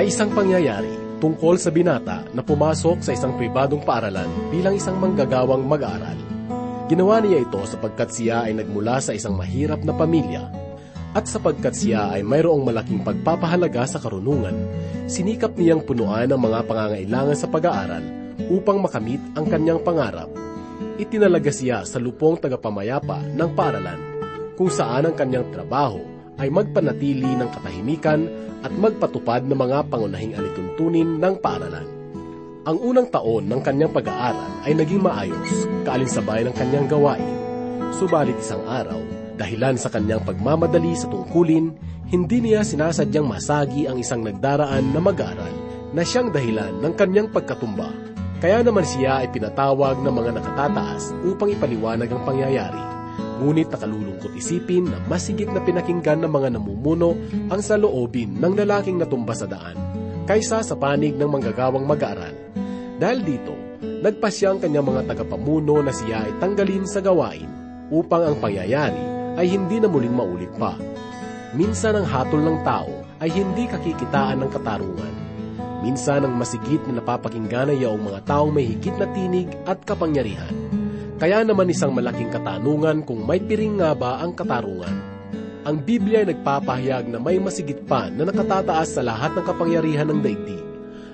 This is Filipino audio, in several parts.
May isang pangyayari tungkol sa binata na pumasok sa isang pribadong paaralan bilang isang manggagawang mag-aaral. Ginawa niya ito sapagkat siya ay nagmula sa isang mahirap na pamilya at sapagkat siya ay mayroong malaking pagpapahalaga sa karunungan, sinikap niyang punuan ang mga pangangailangan sa pag-aaral upang makamit ang kanyang pangarap. Itinalaga siya sa lupong tagapamayapa ng paaralan, kung saan ang kanyang trabaho ay magpanatili ng katahimikan at magpatupad ng mga pangunahing alituntunin ng paaralan. Ang unang taon ng kanyang pag-aaral ay naging maayos, kaalinsabay ng kanyang gawain. Subalit isang araw, dahilan sa kanyang pagmamadali sa tungkulin, hindi niya sinasadyang masagi ang isang nagdaraan na mag-aaral na siyang dahilan ng kanyang pagkatumba. Kaya naman siya ay pinatawag ng mga nakatataas upang ipaliwanag ang pangyayari. Ngunit nakalulungkot isipin na masigit na pinakinggan ng mga namumuno ang saloobin ng lalaking natumba sa daan kaysa sa panig ng manggagawang mag-aaral. Dahil dito, nagpasya ang kanyang mga tagapamuno na siya ay tanggalin sa gawain upang ang pangyayari ay hindi na muling maulit pa. Minsan ang hatol ng tao ay hindi kakikitaan ng katarungan. Minsan ang masigit na napapakinggan ay ang mga taong may higit na tinig at kapangyarihan. Kaya naman isang malaking katanungan kung may piring nga ba ang katarungan. Ang Biblia ay nagpapahayag na may masigit pa na nakatataas sa lahat ng kapangyarihan ng daigdig.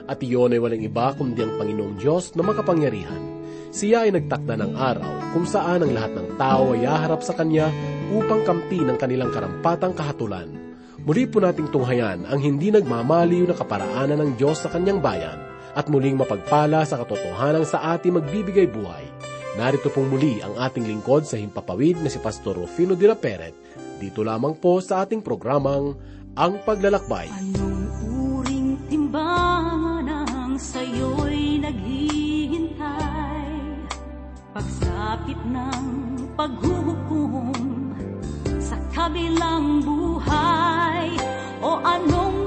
At iyon ay walang iba kundi ang Panginoong Diyos na makapangyarihan. Siya ay nagtakda ng araw kung saan ang lahat ng tao ay aharap sa Kanya upang kampi ng kanilang karampatang kahatulan. Muli po nating tunghayan ang hindi nagmamaliw na kaparaanan ng Diyos sa Kanyang bayan at muling mapagpala sa katotohanan sa ating magbibigay buhay Narito pong muli ang ating lingkod sa Himpapawid na si Pastor Rufino de la Peret. Dito lamang po sa ating programang Ang Paglalakbay. Anong uring timbangan ang sa'yo'y naghihintay? Pagsapit ng paghuhukom sa kabilang buhay o anong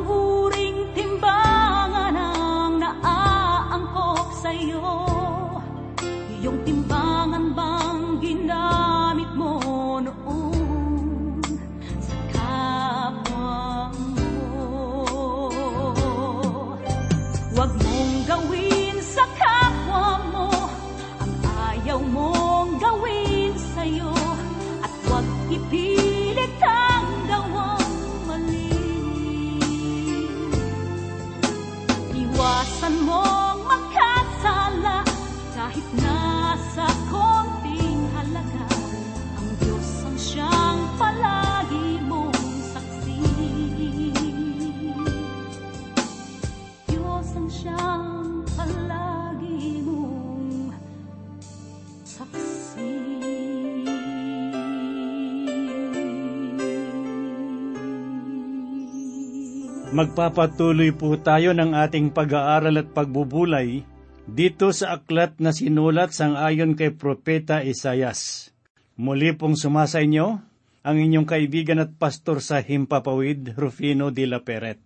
Magpapatuloy po tayo ng ating pag-aaral at pagbubulay dito sa aklat na sinulat sang ayon kay Propeta Isayas. Muli pong sumasa inyo ang inyong kaibigan at pastor sa Himpapawid, Rufino de la Peret.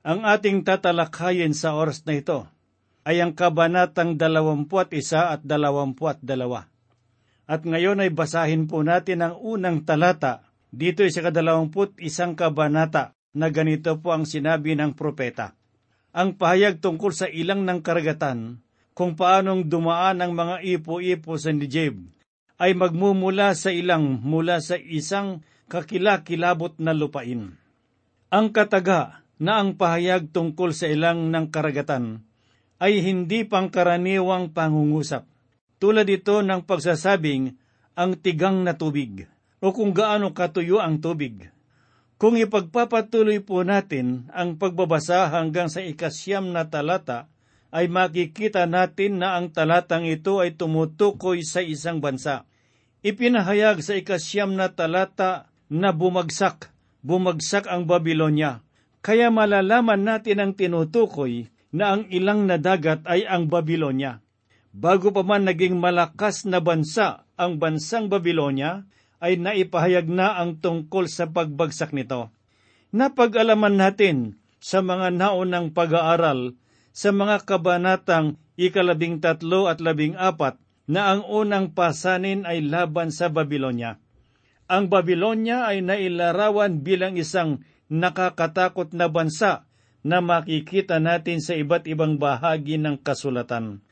Ang ating tatalakayin sa oras na ito ay ang kabanatang 21 at 22. At ngayon ay basahin po natin ang unang talata dito sa kadalawamput isang kabanata na ganito po ang sinabi ng propeta. Ang pahayag tungkol sa ilang ng karagatan kung paanong dumaan ang mga ipo-ipo sa Nijeb ay magmumula sa ilang mula sa isang kakilakilabot na lupain. Ang kataga na ang pahayag tungkol sa ilang ng karagatan ay hindi pangkaraniwang pangungusap. Tulad ito ng pagsasabing ang tigang na tubig o kung gaano katuyo ang tubig. Kung ipagpapatuloy po natin ang pagbabasa hanggang sa ikasyam na talata, ay makikita natin na ang talatang ito ay tumutukoy sa isang bansa. Ipinahayag sa ikasyam na talata na bumagsak, bumagsak ang Babylonia. Kaya malalaman natin ang tinutukoy na ang ilang na dagat ay ang Babylonia. Bago pa man naging malakas na bansa ang bansang Babylonia, ay naipahayag na ang tungkol sa pagbagsak nito. Napag-alaman natin sa mga naunang pag-aaral sa mga kabanatang ikalabing tatlo at labing apat na ang unang pasanin ay laban sa Babylonia. Ang Babylonia ay nailarawan bilang isang nakakatakot na bansa na makikita natin sa iba't ibang bahagi ng kasulatan.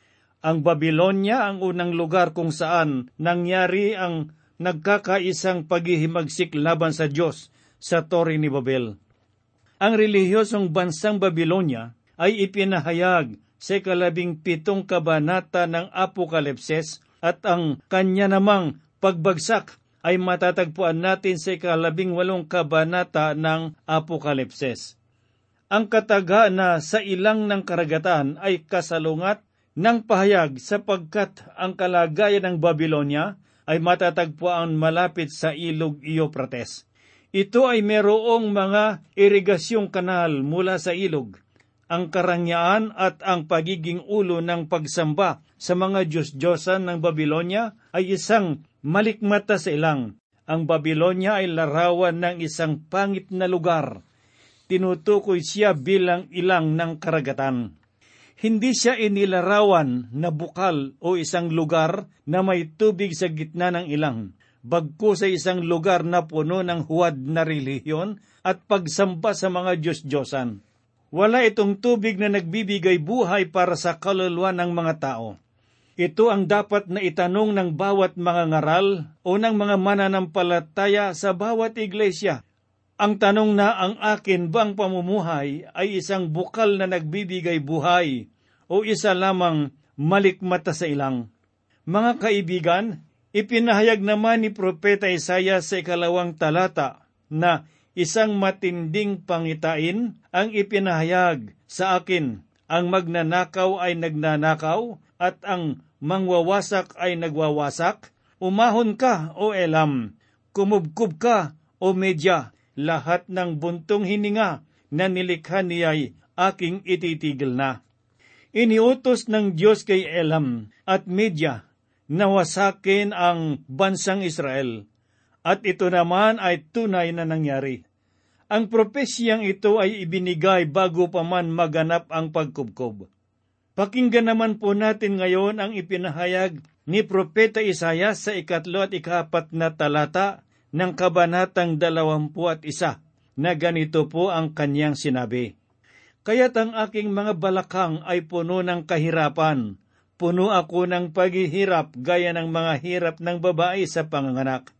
Ang Babylonia ang unang lugar kung saan nangyari ang nagkakaisang paghihimagsik laban sa Diyos sa Tore ni Babel. Ang relihiyosong bansang Babylonia ay ipinahayag sa ikalabing pitong kabanata ng Apokalipses at ang kanya namang pagbagsak ay matatagpuan natin sa ikalabing walong kabanata ng Apokalipses. Ang kataga na sa ilang ng karagatan ay kasalungat ng pahayag sapagkat ang kalagayan ng Babylonia ay matatagpuan malapit sa ilog Euphrates. Ito ay merong mga irigasyong kanal mula sa ilog. Ang karangyaan at ang pagiging ulo ng pagsamba sa mga Diyos-Diyosan ng Babylonia ay isang malikmata sa ilang. Ang Babylonia ay larawan ng isang pangit na lugar. Tinutukoy siya bilang ilang ng karagatan. Hindi siya inilarawan na bukal o isang lugar na may tubig sa gitna ng ilang, bagko sa isang lugar na puno ng huwad na relihiyon at pagsamba sa mga Diyos-Diyosan. Wala itong tubig na nagbibigay buhay para sa kaluluwa ng mga tao. Ito ang dapat na itanong ng bawat mga ngaral o ng mga mananampalataya sa bawat iglesia. Ang tanong na ang akin bang pamumuhay ay isang bukal na nagbibigay buhay o isa lamang malikmata sa ilang. Mga kaibigan, ipinahayag naman ni Propeta Isaya sa ikalawang talata na isang matinding pangitain ang ipinahayag sa akin. Ang magnanakaw ay nagnanakaw at ang mangwawasak ay nagwawasak. Umahon ka, o Elam, kumubkub ka, o Medya, lahat ng buntong hininga na nilikha niya'y aking ititigil na. Iniutos ng Diyos kay Elam at Medya na wasakin ang bansang Israel at ito naman ay tunay na nangyari. Ang propesyang ito ay ibinigay bago pa man maganap ang pagkubkob. Pakinggan naman po natin ngayon ang ipinahayag ni Propeta Isayas sa ikatlo at ikapat na talata ng kabanatang dalawampu at isa na ganito po ang kanyang sinabi. Kaya't ang aking mga balakang ay puno ng kahirapan, puno ako ng paghihirap gaya ng mga hirap ng babae sa panganganak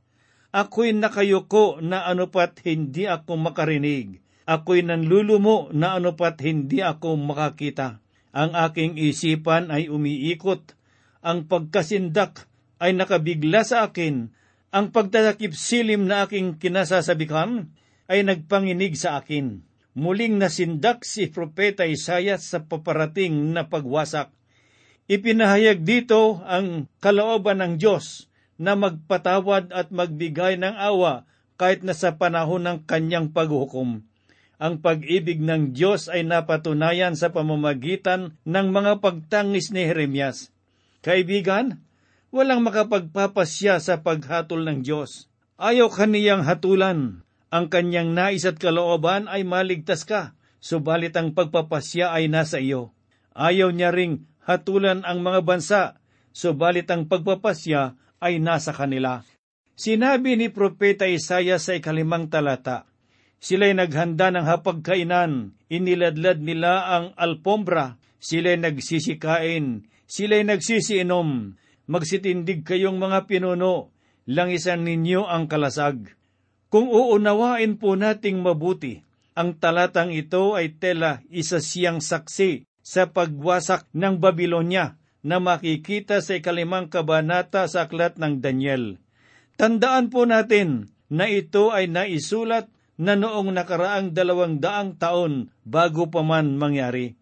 Ako'y nakayuko na anupat hindi ako makarinig. Ako'y nanlulumo na anupat hindi ako makakita. Ang aking isipan ay umiikot. Ang pagkasindak ay nakabigla sa akin. Ang pagtatakip silim na aking kinasasabikan ay nagpanginig sa akin. Muling nasindak si Propeta Isayas sa paparating na pagwasak. Ipinahayag dito ang kalooban ng Diyos na magpatawad at magbigay ng awa kahit na sa panahon ng kanyang paghukom. Ang pag-ibig ng Diyos ay napatunayan sa pamamagitan ng mga pagtangis ni Jeremias. Kaibigan, walang makapagpapasya sa paghatol ng Diyos. Ayaw kaniyang hatulan. Ang kanyang nais at kalooban ay maligtas ka, subalit ang pagpapasya ay nasa iyo. Ayaw niya ring hatulan ang mga bansa, subalit ang pagpapasya ay nasa kanila. Sinabi ni Propeta Isaya sa ikalimang talata, Sila'y naghanda ng hapagkainan, iniladlad nila ang alpombra, sila'y nagsisikain, sila'y nagsisiinom, magsitindig kayong mga pinuno, langisan ninyo ang kalasag. Kung uunawain po nating mabuti, ang talatang ito ay tela isa siyang saksi sa pagwasak ng Babilonya na makikita sa ikalimang kabanata sa aklat ng Daniel. Tandaan po natin na ito ay naisulat na noong nakaraang dalawang daang taon bago pa man mangyari.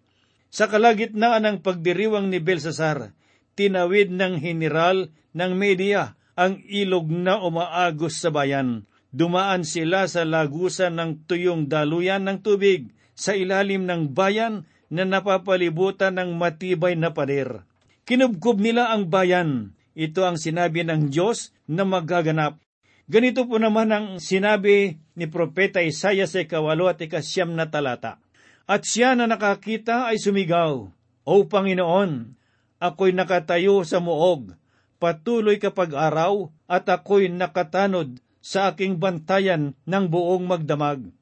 Sa kalagitnaan ng pagdiriwang ni Belsasar, tinawid ng general ng media ang ilog na umaagos sa bayan. Dumaan sila sa lagusan ng tuyong daluyan ng tubig sa ilalim ng bayan na napapalibutan ng matibay na pader. Kinubkob nila ang bayan. Ito ang sinabi ng Diyos na magaganap. Ganito po naman ang sinabi ni Propeta Isaiah sa ikawalo at ikasyam na talata. At siya na nakakita ay sumigaw, O Panginoon, ako'y nakatayo sa muog, patuloy kapag araw, at ako'y nakatanod sa aking bantayan ng buong magdamag.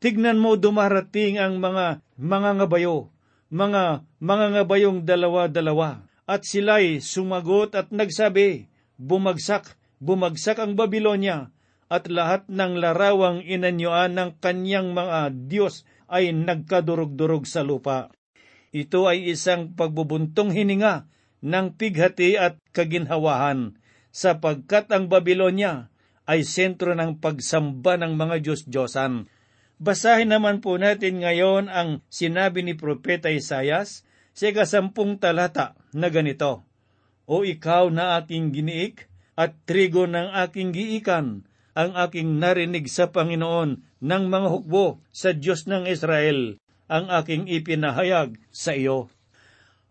Tignan mo dumarating ang mga mga ngabayo, mga mga ngabayong dalawa-dalawa. At sila'y sumagot at nagsabi, Bumagsak, bumagsak ang Babilonya, at lahat ng larawang inanyuan ng kanyang mga Diyos ay nagkadurog-durog sa lupa. Ito ay isang pagbubuntong hininga ng pighati at kaginhawahan, sapagkat ang Babilonya ay sentro ng pagsamba ng mga Diyos-Diyosan. Basahin naman po natin ngayon ang sinabi ni Propeta Isayas sa ikasampung talata na ganito, O ikaw na aking giniik at trigo ng aking giikan, ang aking narinig sa Panginoon ng mga hukbo sa Diyos ng Israel, ang aking ipinahayag sa iyo.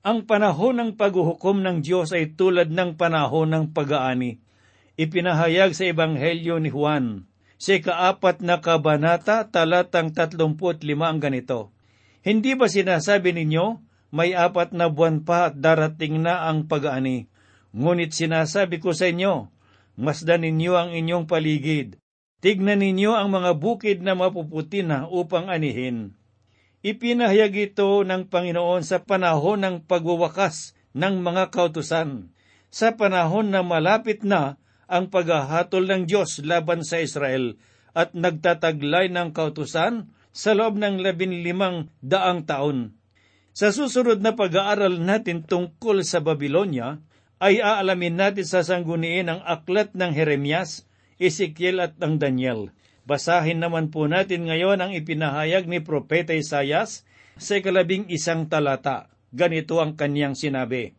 Ang panahon ng paghuhukom ng Diyos ay tulad ng panahon ng pag-aani. Ipinahayag sa Ebanghelyo ni Juan, sa kaapat na kabanata, talatang 35 ang ganito. Hindi ba sinasabi ninyo, may apat na buwan pa at darating na ang pag-aani? Ngunit sinasabi ko sa inyo, masdan ninyo ang inyong paligid. Tignan ninyo ang mga bukid na mapuputi na upang anihin. Ipinahayag ito ng Panginoon sa panahon ng pagwawakas ng mga kautusan, sa panahon na malapit na ang paghahatol ng Diyos laban sa Israel at nagtataglay ng kautusan sa loob ng labinlimang daang taon. Sa susunod na pag-aaral natin tungkol sa Babylonia, ay aalamin natin sa sangguniin ang aklat ng Jeremias, Ezekiel at ang Daniel. Basahin naman po natin ngayon ang ipinahayag ni Propeta Isayas sa ikalabing isang talata. Ganito ang kanyang sinabi.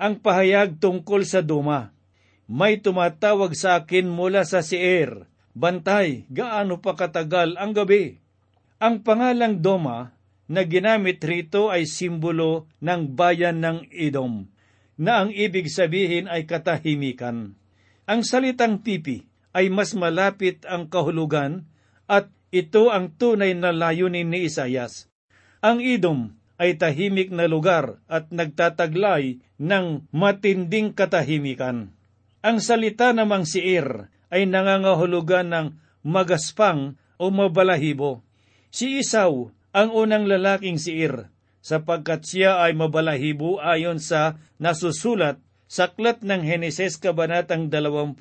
Ang pahayag tungkol sa Duma, may tumatawag sa akin mula sa Seir, Bantay, gaano pa katagal ang gabi? Ang pangalang Doma na ginamit rito ay simbolo ng bayan ng Edom, na ang ibig sabihin ay katahimikan. Ang salitang pipi ay mas malapit ang kahulugan at ito ang tunay na layunin ni Isayas. Ang Edom ay tahimik na lugar at nagtataglay ng matinding katahimikan. Ang salita namang siir ay nangangahulugan ng magaspang o mabalahibo. Si Isaw ang unang lalaking siir, sapagkat siya ay mabalahibo ayon sa nasusulat sa aklat ng Heneses Kabanatang 25,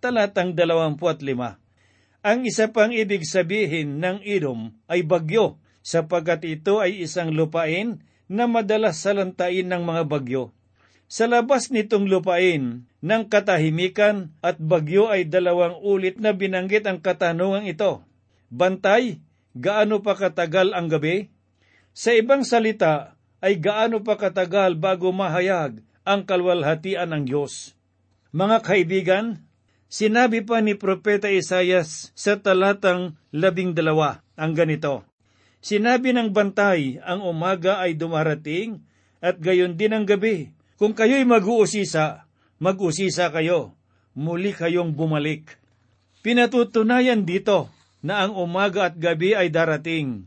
talatang 25. Ang isa pang ibig sabihin ng Edom ay bagyo, sapagkat ito ay isang lupain na madalas salantain ng mga bagyo. Sa labas nitong lupain ng katahimikan at bagyo ay dalawang ulit na binanggit ang katanungang ito. Bantay, gaano pa katagal ang gabi? Sa ibang salita, ay gaano pa katagal bago mahayag ang kalwalhatian ng Diyos. Mga kaibigan, sinabi pa ni Propeta Isayas sa talatang labing dalawa ang ganito, Sinabi ng bantay, ang umaga ay dumarating at gayon din ang gabi kung kayo'y mag-uusisa, mag-usisa kayo, muli kayong bumalik. Pinatutunayan dito na ang umaga at gabi ay darating.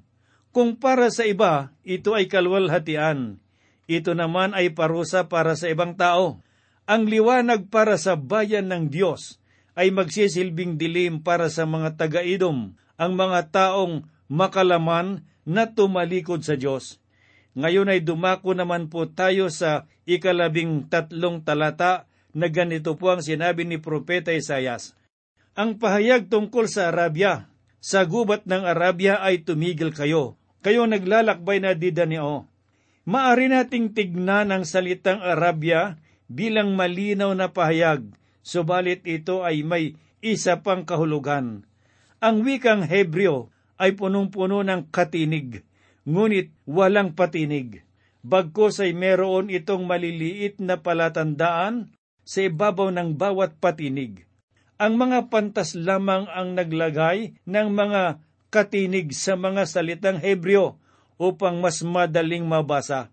Kung para sa iba, ito ay kalwalhatian. Ito naman ay parusa para sa ibang tao. Ang liwanag para sa bayan ng Diyos ay magsisilbing dilim para sa mga taga-idom, ang mga taong makalaman na tumalikod sa Diyos. Ngayon ay dumako naman po tayo sa ikalabing tatlong talata na ganito po ang sinabi ni Propeta Isayas. Ang pahayag tungkol sa Arabia, sa gubat ng Arabia ay tumigil kayo. Kayo naglalakbay na didanio. Maari nating tignan ang salitang Arabia bilang malinaw na pahayag, subalit ito ay may isa pang kahulugan. Ang wikang Hebreo ay punong-puno ng katinig ngunit walang patinig. Bagkos ay meron itong maliliit na palatandaan sa ibabaw ng bawat patinig. Ang mga pantas lamang ang naglagay ng mga katinig sa mga salitang Hebreo upang mas madaling mabasa.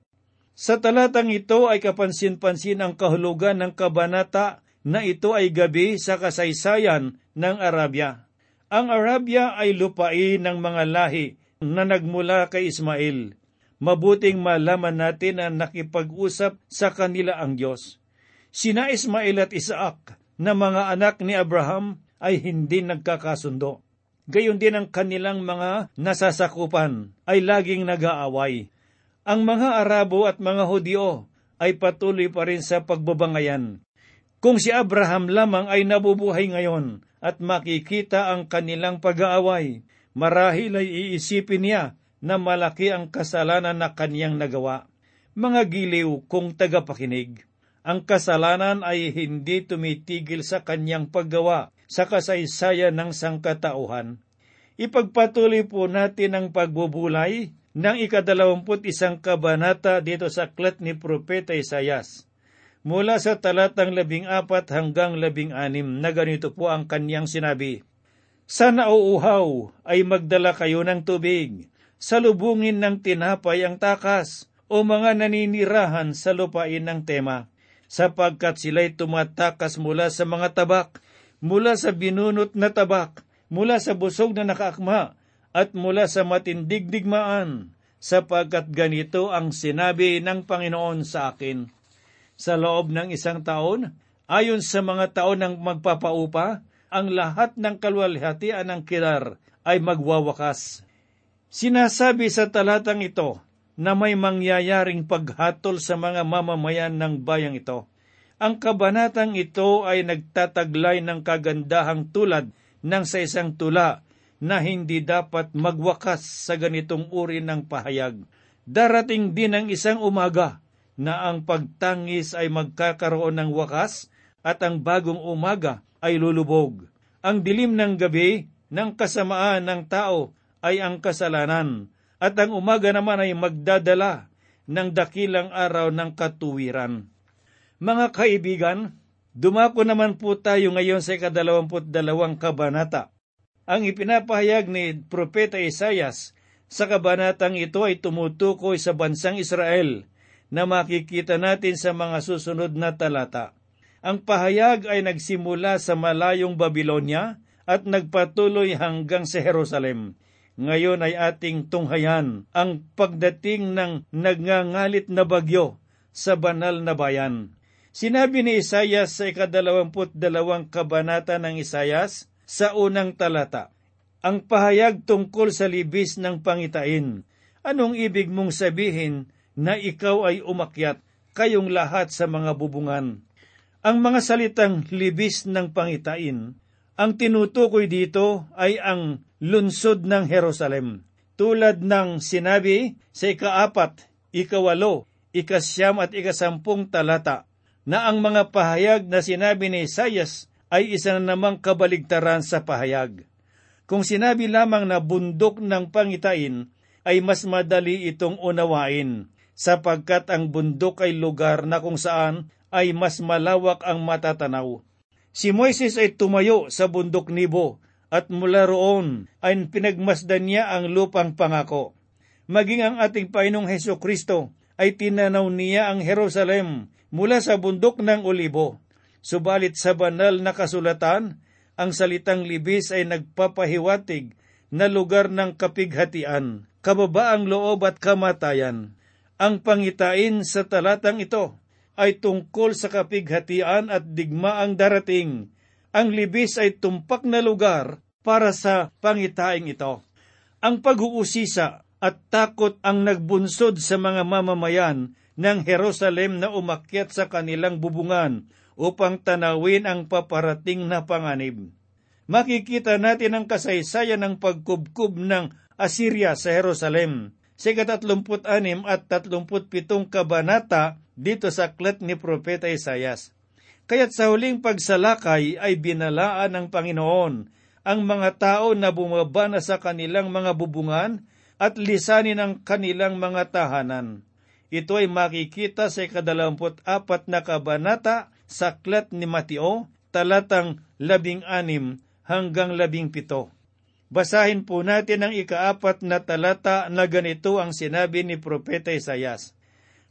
Sa talatang ito ay kapansin-pansin ang kahulugan ng kabanata na ito ay gabi sa kasaysayan ng Arabia. Ang Arabia ay lupain ng mga lahi na nagmula kay Ismael. Mabuting malaman natin na nakipag-usap sa kanila ang Diyos. Sina Ismael at Isaac na mga anak ni Abraham ay hindi nagkakasundo. gayon din ang kanilang mga nasasakupan ay laging nag-aaway. Ang mga Arabo at mga Hudyo ay patuloy pa rin sa pagbabangayan. Kung si Abraham lamang ay nabubuhay ngayon at makikita ang kanilang pag-aaway, marahil ay iisipin niya na malaki ang kasalanan na kaniyang nagawa. Mga giliw kung tagapakinig, ang kasalanan ay hindi tumitigil sa kanyang paggawa sa kasaysayan ng sangkatauhan. Ipagpatuloy po natin ang pagbubulay ng ikadalawamput isang kabanata dito sa aklat ni Propeta Isayas. Mula sa talatang labing apat hanggang labing anim na ganito po ang kanyang sinabi. Sa nauuhaw ay magdala kayo ng tubig, salubungin ng tinapay ang takas, o mga naninirahan sa lupain ng tema, sapagkat sila'y tumatakas mula sa mga tabak, mula sa binunot na tabak, mula sa busog na nakaakma, at mula sa matindig digmaan, sapagkat ganito ang sinabi ng Panginoon sa akin. Sa loob ng isang taon, ayon sa mga taon ng magpapaupa, ang lahat ng kalwalhatian ng kirar ay magwawakas. Sinasabi sa talatang ito na may mangyayaring paghatol sa mga mamamayan ng bayang ito. Ang kabanatang ito ay nagtataglay ng kagandahang tulad ng sa isang tula na hindi dapat magwakas sa ganitong uri ng pahayag. Darating din ang isang umaga na ang pagtangis ay magkakaroon ng wakas at ang bagong umaga ay lulubog. Ang dilim ng gabi ng kasamaan ng tao ay ang kasalanan at ang umaga naman ay magdadala ng dakilang araw ng katuwiran. Mga kaibigan, dumako naman po tayo ngayon sa ikadalawamput dalawang kabanata. Ang ipinapahayag ni Propeta Isayas sa kabanatang ito ay tumutukoy sa bansang Israel na makikita natin sa mga susunod na talata. Ang pahayag ay nagsimula sa malayong Babylonia at nagpatuloy hanggang sa Jerusalem. Ngayon ay ating tunghayan ang pagdating ng nagngangalit na bagyo sa banal na bayan. Sinabi ni Isayas sa ikadalawamput dalawang kabanata ng Isayas sa unang talata, ang pahayag tungkol sa libis ng pangitain. Anong ibig mong sabihin na ikaw ay umakyat, kayong lahat sa mga bubungan? Ang mga salitang libis ng pangitain, ang tinutukoy dito ay ang lunsod ng Jerusalem. Tulad ng sinabi sa ikaapat, ikawalo, ikasyam at ikasampung talata, na ang mga pahayag na sinabi ni Isayas ay isa na namang kabaligtaran sa pahayag. Kung sinabi lamang na bundok ng pangitain, ay mas madali itong unawain, sapagkat ang bundok ay lugar na kung saan ay mas malawak ang matatanaw. Si Moises ay tumayo sa bundok Nibo, at mula roon ay pinagmasdan niya ang lupang pangako. Maging ang ating Painong Heso Kristo ay tinanaw niya ang Jerusalem mula sa bundok ng Olibo. Subalit sa banal na kasulatan, ang salitang libis ay nagpapahiwatig na lugar ng kapighatian, kababaang loob at kamatayan. Ang pangitain sa talatang ito ay tungkol sa kapighatian at digmaang darating. Ang libis ay tumpak na lugar para sa pangitaing ito. Ang pag-uusisa at takot ang nagbunsod sa mga mamamayan ng Jerusalem na umakyat sa kanilang bubungan upang tanawin ang paparating na panganib. Makikita natin ang kasaysayan ng pagkubkub ng Assyria sa Jerusalem sa ikatatlumput-anim at tatlumput-pitong kabanata dito sa aklat ni Propeta Isayas. Kaya't sa huling pagsalakay ay binalaan ng Panginoon ang mga tao na bumaba na sa kanilang mga bubungan at lisanin ang kanilang mga tahanan. Ito ay makikita sa ikadalamput apat na kabanata sa Aklat ni Mateo, talatang labing anim hanggang labing pito. Basahin po natin ang ikaapat na talata na ganito ang sinabi ni Propeta Isayas.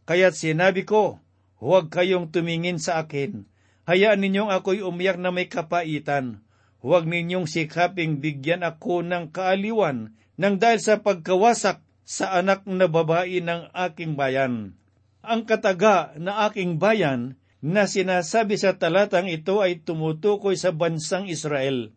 Kaya't sinabi ko, huwag kayong tumingin sa akin. Hayaan ninyong ako'y umiyak na may kapaitan. Huwag ninyong sikaping bigyan ako ng kaaliwan nang dahil sa pagkawasak sa anak na babae ng aking bayan. Ang kataga na aking bayan na sinasabi sa talatang ito ay tumutukoy sa bansang Israel.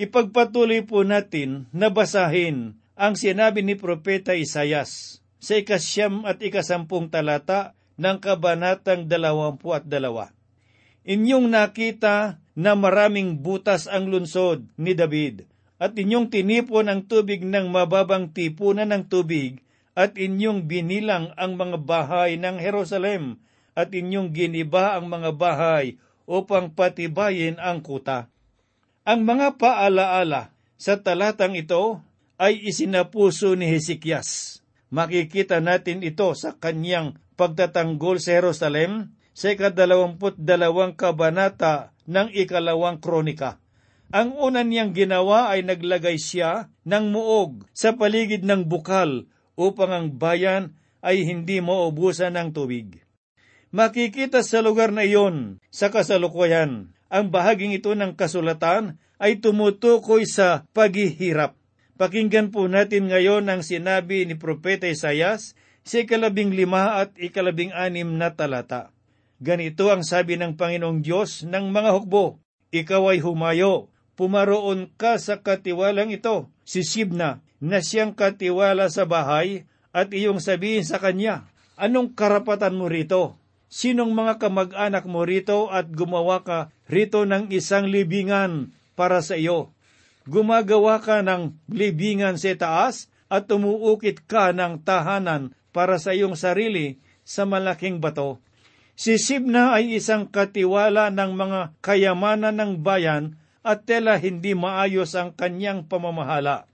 Ipagpatuloy po natin na basahin ang sinabi ni Propeta Isayas sa ikasyam at ikasampung talata ng kabanatang dalawampu at dalawa. Inyong nakita na maraming butas ang lunsod ni David, at inyong tinipon ang tubig ng mababang tipunan ng tubig, at inyong binilang ang mga bahay ng Jerusalem, at inyong giniba ang mga bahay upang patibayin ang kuta. Ang mga paalaala sa talatang ito ay isinapuso ni Hezekias. Makikita natin ito sa kanyang pagtatanggol sa Jerusalem sa ikadalawamput dalawang kabanata ng ikalawang kronika. Ang una niyang ginawa ay naglagay siya ng muog sa paligid ng bukal upang ang bayan ay hindi maubusan ng tubig. Makikita sa lugar na iyon sa kasalukuyan, ang bahaging ito ng kasulatan ay tumutukoy sa paghihirap. Pakinggan po natin ngayon ang sinabi ni Propeta Isayas sa ikalabing lima at ikalabing anim na talata. Ganito ang sabi ng Panginoong Diyos ng mga hukbo, Ikaw ay humayo, pumaroon ka sa katiwalang ito, si Sibna, na siyang katiwala sa bahay, at iyong sabihin sa kanya, Anong karapatan mo rito? Sinong mga kamag-anak mo rito at gumawa ka rito ng isang libingan para sa iyo? Gumagawa ka ng libingan sa taas at tumuukit ka ng tahanan para sa iyong sarili sa malaking bato. Si Sibna ay isang katiwala ng mga kayamanan ng bayan at tela hindi maayos ang kanyang pamamahala.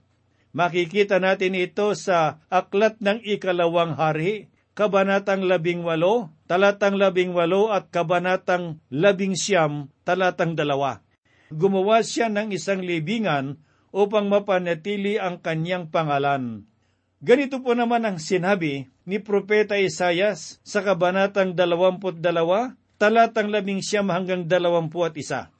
Makikita natin ito sa Aklat ng Ikalawang Hari, Kabanatang labing walo, talatang labing walo at kabanatang labing siyam, talatang dalawa. Gumawa siya ng isang libingan upang mapanatili ang kanyang pangalan. Ganito po naman ang sinabi ni Propeta Isayas sa kabanatang dalawamput dalawa, talatang labing siyam hanggang dalawampu at isa.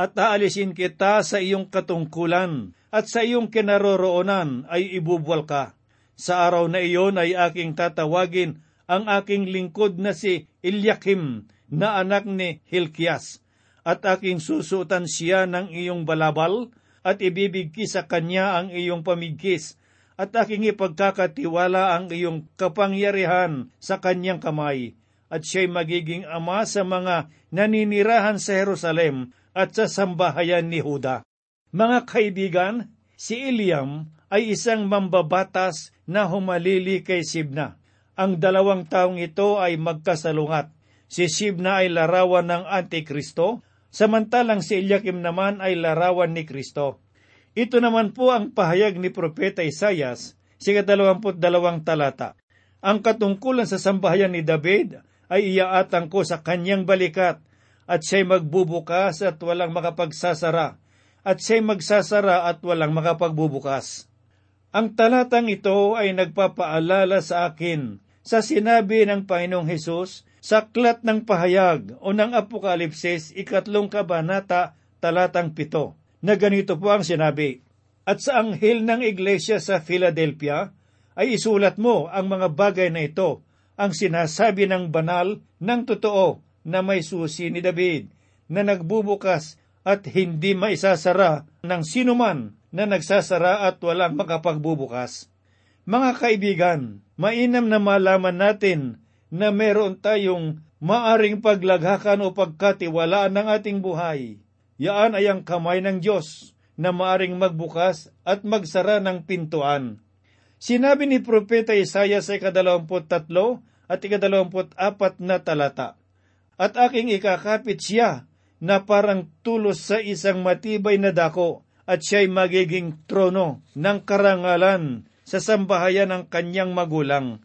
At aalisin kita sa iyong katungkulan at sa iyong kinaroroonan ay ibubuwal ka sa araw na iyon ay aking tatawagin ang aking lingkod na si Ilyakim na anak ni Hilkias, at aking susutan siya ng iyong balabal, at ibibigki sa kanya ang iyong pamigkis, at aking ipagkakatiwala ang iyong kapangyarihan sa kanyang kamay, at siya'y magiging ama sa mga naninirahan sa Jerusalem at sa sambahayan ni Huda. Mga kaibigan, si Iliam ay isang mambabatas na humalili kay Sibna. Ang dalawang taong ito ay magkasalungat. Si Sibna ay larawan ng Antikristo, samantalang si Eliakim naman ay larawan ni Kristo. Ito naman po ang pahayag ni Propeta Isayas, sa kadalawamput dalawang talata. Ang katungkulan sa sambahayan ni David ay iaatang ko sa kanyang balikat, at siya'y magbubukas at walang makapagsasara, at siya'y magsasara at walang makapagbubukas. Ang talatang ito ay nagpapaalala sa akin sa sinabi ng Panginoong Hesus sa aklat ng pahayag o ng Apokalipsis ikatlong kabanata talatang pito na ganito po ang sinabi, At sa anghel ng iglesia sa Philadelphia ay isulat mo ang mga bagay na ito, ang sinasabi ng banal ng totoo na may susi ni David, na nagbubukas at hindi maisasara ng sinuman na nagsasara at walang makapagbubukas. Mga kaibigan, mainam na malaman natin na meron tayong maaring paglaghakan o pagkatiwalaan ng ating buhay. Yaan ay ang kamay ng Diyos na maaring magbukas at magsara ng pintuan. Sinabi ni Propeta Isaya sa ikadalawamput tatlo at ikadalawamput apat na talata, At aking ikakapit siya na parang tulos sa isang matibay na dako at siya'y magiging trono ng karangalan sa sambahayan ng kanyang magulang.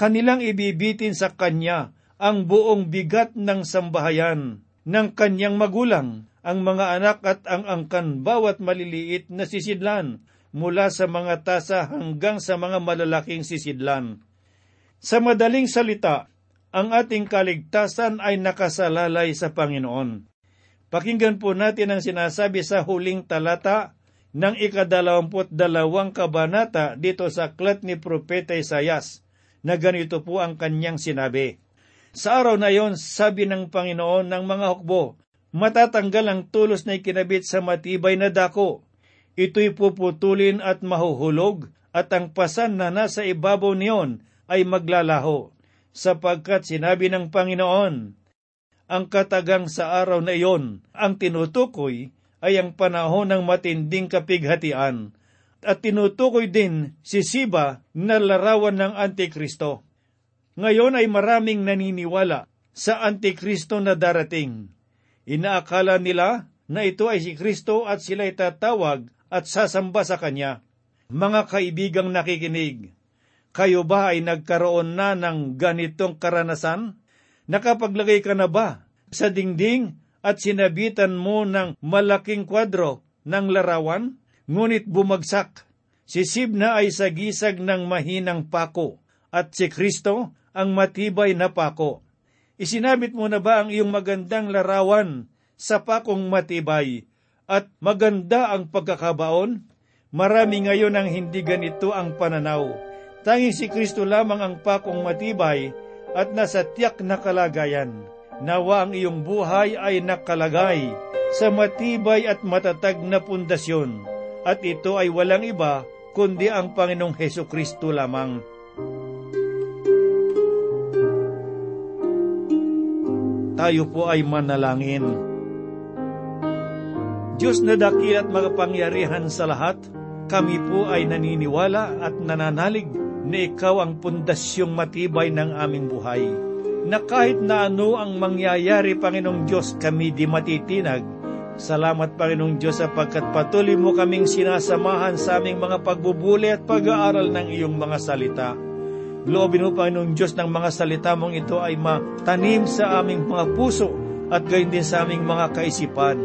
Kanilang ibibitin sa kanya ang buong bigat ng sambahayan ng kanyang magulang, ang mga anak at ang angkan bawat maliliit na sisidlan mula sa mga tasa hanggang sa mga malalaking sisidlan. Sa madaling salita, ang ating kaligtasan ay nakasalalay sa Panginoon. Pakinggan po natin ang sinasabi sa huling talata ng ikadalawamput dalawang kabanata dito sa aklat ni Propeta Isayas, na ganito po ang kanyang sinabi. Sa araw na yon, sabi ng Panginoon ng mga hukbo, matatanggal ang tulos na ikinabit sa matibay na dako, ito'y puputulin at mahuhulog at ang pasan na nasa ibabaw niyon ay maglalaho, sapagkat sinabi ng Panginoon, ang katagang sa araw na iyon, ang tinutukoy ay ang panahon ng matinding kapighatian, at tinutukoy din si Siba na larawan ng Antikristo. Ngayon ay maraming naniniwala sa Antikristo na darating. Inaakala nila na ito ay si Kristo at sila ay tatawag at sasamba sa Kanya. Mga kaibigang nakikinig, kayo ba ay nagkaroon na ng ganitong karanasan? Nakapaglagay ka na ba sa dingding at sinabitan mo ng malaking kwadro ng larawan? Ngunit bumagsak. Si Sibna ay sagisag ng mahinang pako at si Kristo ang matibay na pako. Isinabit mo na ba ang iyong magandang larawan sa pakong matibay at maganda ang pagkakabaon? Marami ngayon ang hindi ganito ang pananaw. Tanging si Kristo lamang ang pakong matibay at nasa tiyak na kalagayan. Nawa ang iyong buhay ay nakalagay sa matibay at matatag na pundasyon, at ito ay walang iba kundi ang Panginoong Heso Kristo lamang. Tayo po ay manalangin. Diyos na dakil at makapangyarihan sa lahat, kami po ay naniniwala at nananalig na ikaw ang pundasyong matibay ng aming buhay. Na kahit na ano ang mangyayari, Panginoong Diyos, kami di matitinag. Salamat, Panginoong Diyos, sapagkat patuloy mo kaming sinasamahan sa aming mga pagbubuli at pag-aaral ng iyong mga salita. Loobin mo, Panginoong Diyos, ng mga salita mong ito ay matanim sa aming mga puso at gayon din sa aming mga kaisipan.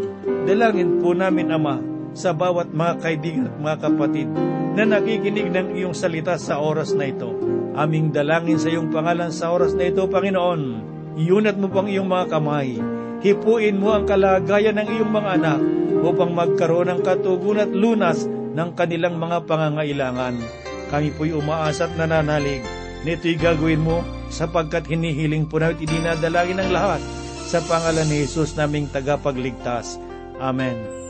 Dalangin po namin, Ama, sa bawat mga kaibigan at mga kapatid na nakikinig ng iyong salita sa oras na ito. Aming dalangin sa iyong pangalan sa oras na ito, Panginoon. Iunat mo pang iyong mga kamay. Hipuin mo ang kalagayan ng iyong mga anak upang magkaroon ng katugon at lunas ng kanilang mga pangangailangan. Kami po'y umaasa at nananalig Nito'y gagawin mo sapagkat hinihiling po namin idinadalangin ng lahat sa pangalan ni Jesus naming tagapagligtas. Amen.